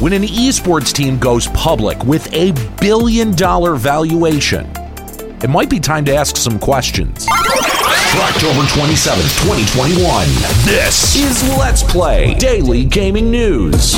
When an esports team goes public with a billion dollar valuation, it might be time to ask some questions. For October 27th, 2021, this is Let's Play Daily Gaming News.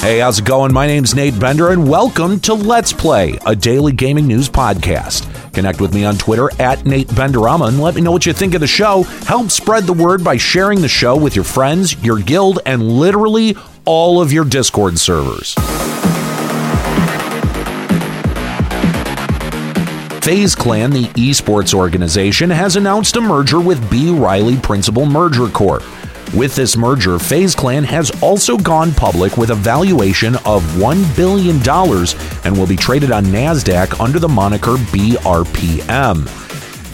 Hey, how's it going? My name's Nate Bender, and welcome to Let's Play, a daily gaming news podcast. Connect with me on Twitter at Nate Benderama and let me know what you think of the show. Help spread the word by sharing the show with your friends, your guild, and literally all of your Discord servers. FaZe Clan, the esports organization, has announced a merger with B. Riley Principal Merger Corp. With this merger, FaZe Clan has also gone public with a valuation of $1 billion and will be traded on NASDAQ under the moniker BRPM.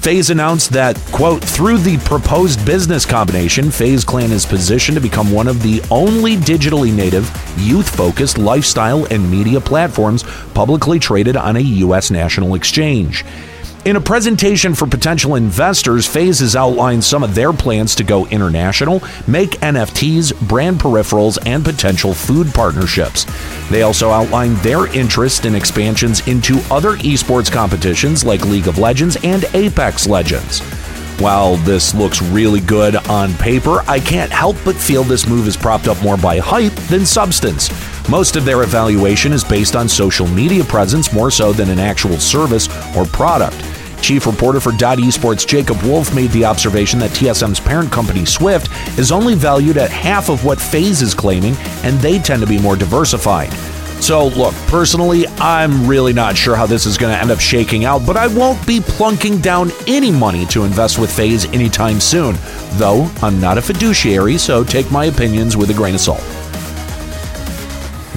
FaZe announced that, quote, through the proposed business combination, FaZe Clan is positioned to become one of the only digitally native, youth focused lifestyle and media platforms publicly traded on a U.S. national exchange. In a presentation for potential investors, FaZe has outlined some of their plans to go international, make NFTs, brand peripherals, and potential food partnerships. They also outlined their interest in expansions into other esports competitions like League of Legends and Apex Legends. While this looks really good on paper, I can't help but feel this move is propped up more by hype than substance. Most of their evaluation is based on social media presence more so than an actual service or product. Chief reporter for Dot Esports Jacob Wolf made the observation that TSM's parent company Swift is only valued at half of what FaZe is claiming, and they tend to be more diversified. So, look, personally, I'm really not sure how this is going to end up shaking out, but I won't be plunking down any money to invest with FaZe anytime soon. Though, I'm not a fiduciary, so take my opinions with a grain of salt.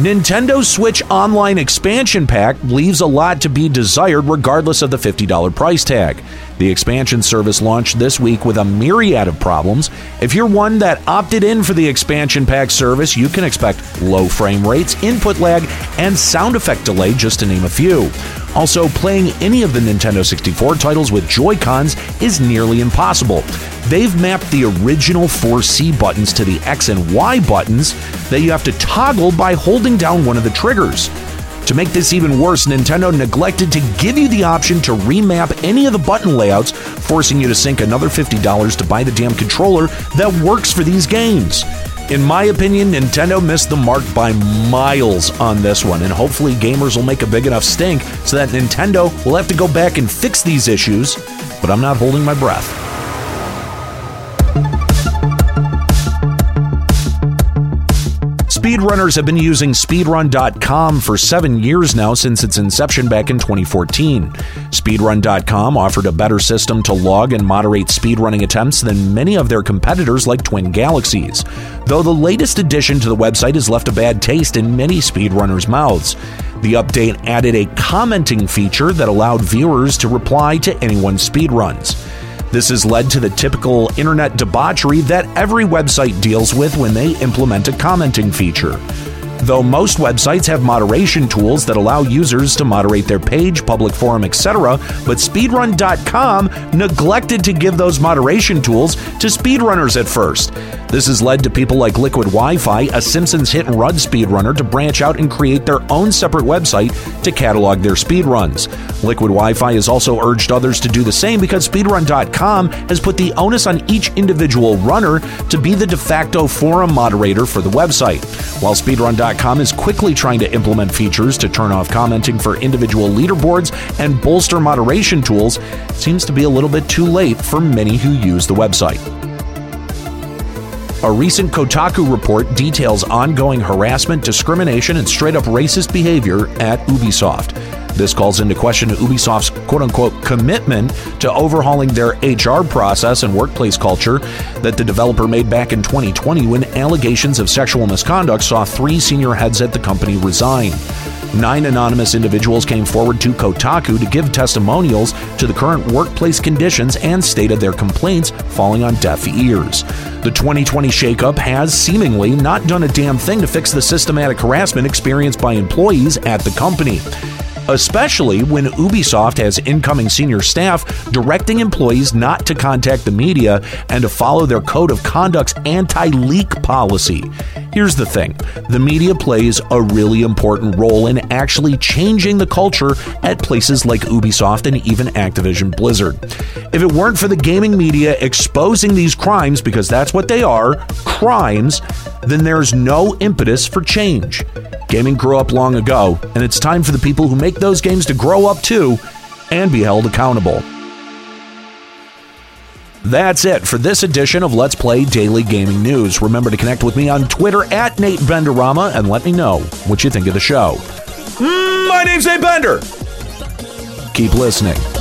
Nintendo Switch Online Expansion Pack leaves a lot to be desired regardless of the $50 price tag. The expansion service launched this week with a myriad of problems. If you're one that opted in for the expansion pack service, you can expect low frame rates, input lag, and sound effect delay, just to name a few. Also, playing any of the Nintendo 64 titles with Joy-Cons is nearly impossible. They've mapped the original 4C buttons to the X and Y buttons that you have to toggle by holding down one of the triggers. To make this even worse, Nintendo neglected to give you the option to remap any of the button layouts, forcing you to sink another $50 to buy the damn controller that works for these games. In my opinion, Nintendo missed the mark by miles on this one, and hopefully gamers will make a big enough stink so that Nintendo will have to go back and fix these issues, but I'm not holding my breath. Speedrunners have been using speedrun.com for seven years now since its inception back in 2014. Speedrun.com offered a better system to log and moderate speedrunning attempts than many of their competitors like Twin Galaxies, though the latest addition to the website has left a bad taste in many speedrunners' mouths. The update added a commenting feature that allowed viewers to reply to anyone's speedruns. This has led to the typical internet debauchery that every website deals with when they implement a commenting feature. Though most websites have moderation tools that allow users to moderate their page, public forum, etc., but speedrun.com neglected to give those moderation tools to speedrunners at first. This has led to people like Liquid Wi Fi, a Simpsons hit and run speedrunner, to branch out and create their own separate website to catalog their speedruns. Liquid Wi Fi has also urged others to do the same because speedrun.com has put the onus on each individual runner to be the de facto forum moderator for the website. While speedrun.com Is quickly trying to implement features to turn off commenting for individual leaderboards and bolster moderation tools. Seems to be a little bit too late for many who use the website. A recent Kotaku report details ongoing harassment, discrimination, and straight up racist behavior at Ubisoft. This calls into question Ubisoft's quote unquote commitment to overhauling their HR process and workplace culture that the developer made back in 2020 when allegations of sexual misconduct saw three senior heads at the company resign. Nine anonymous individuals came forward to Kotaku to give testimonials to the current workplace conditions and stated their complaints falling on deaf ears. The 2020 shakeup has seemingly not done a damn thing to fix the systematic harassment experienced by employees at the company especially when Ubisoft has incoming senior staff directing employees not to contact the media and to follow their code of conduct's anti leak policy. Here's the thing the media plays a really important role in actually changing the culture at places like Ubisoft and even Activision Blizzard. If it weren't for the gaming media exposing these crimes, because that's what they are crimes, then there's no impetus for change. Gaming grew up long ago, and it's time for the people who make those games to grow up too and be held accountable. That's it for this edition of Let's Play Daily Gaming News. Remember to connect with me on Twitter at Nate Benderama and let me know what you think of the show. My name's Nate Bender. Keep listening.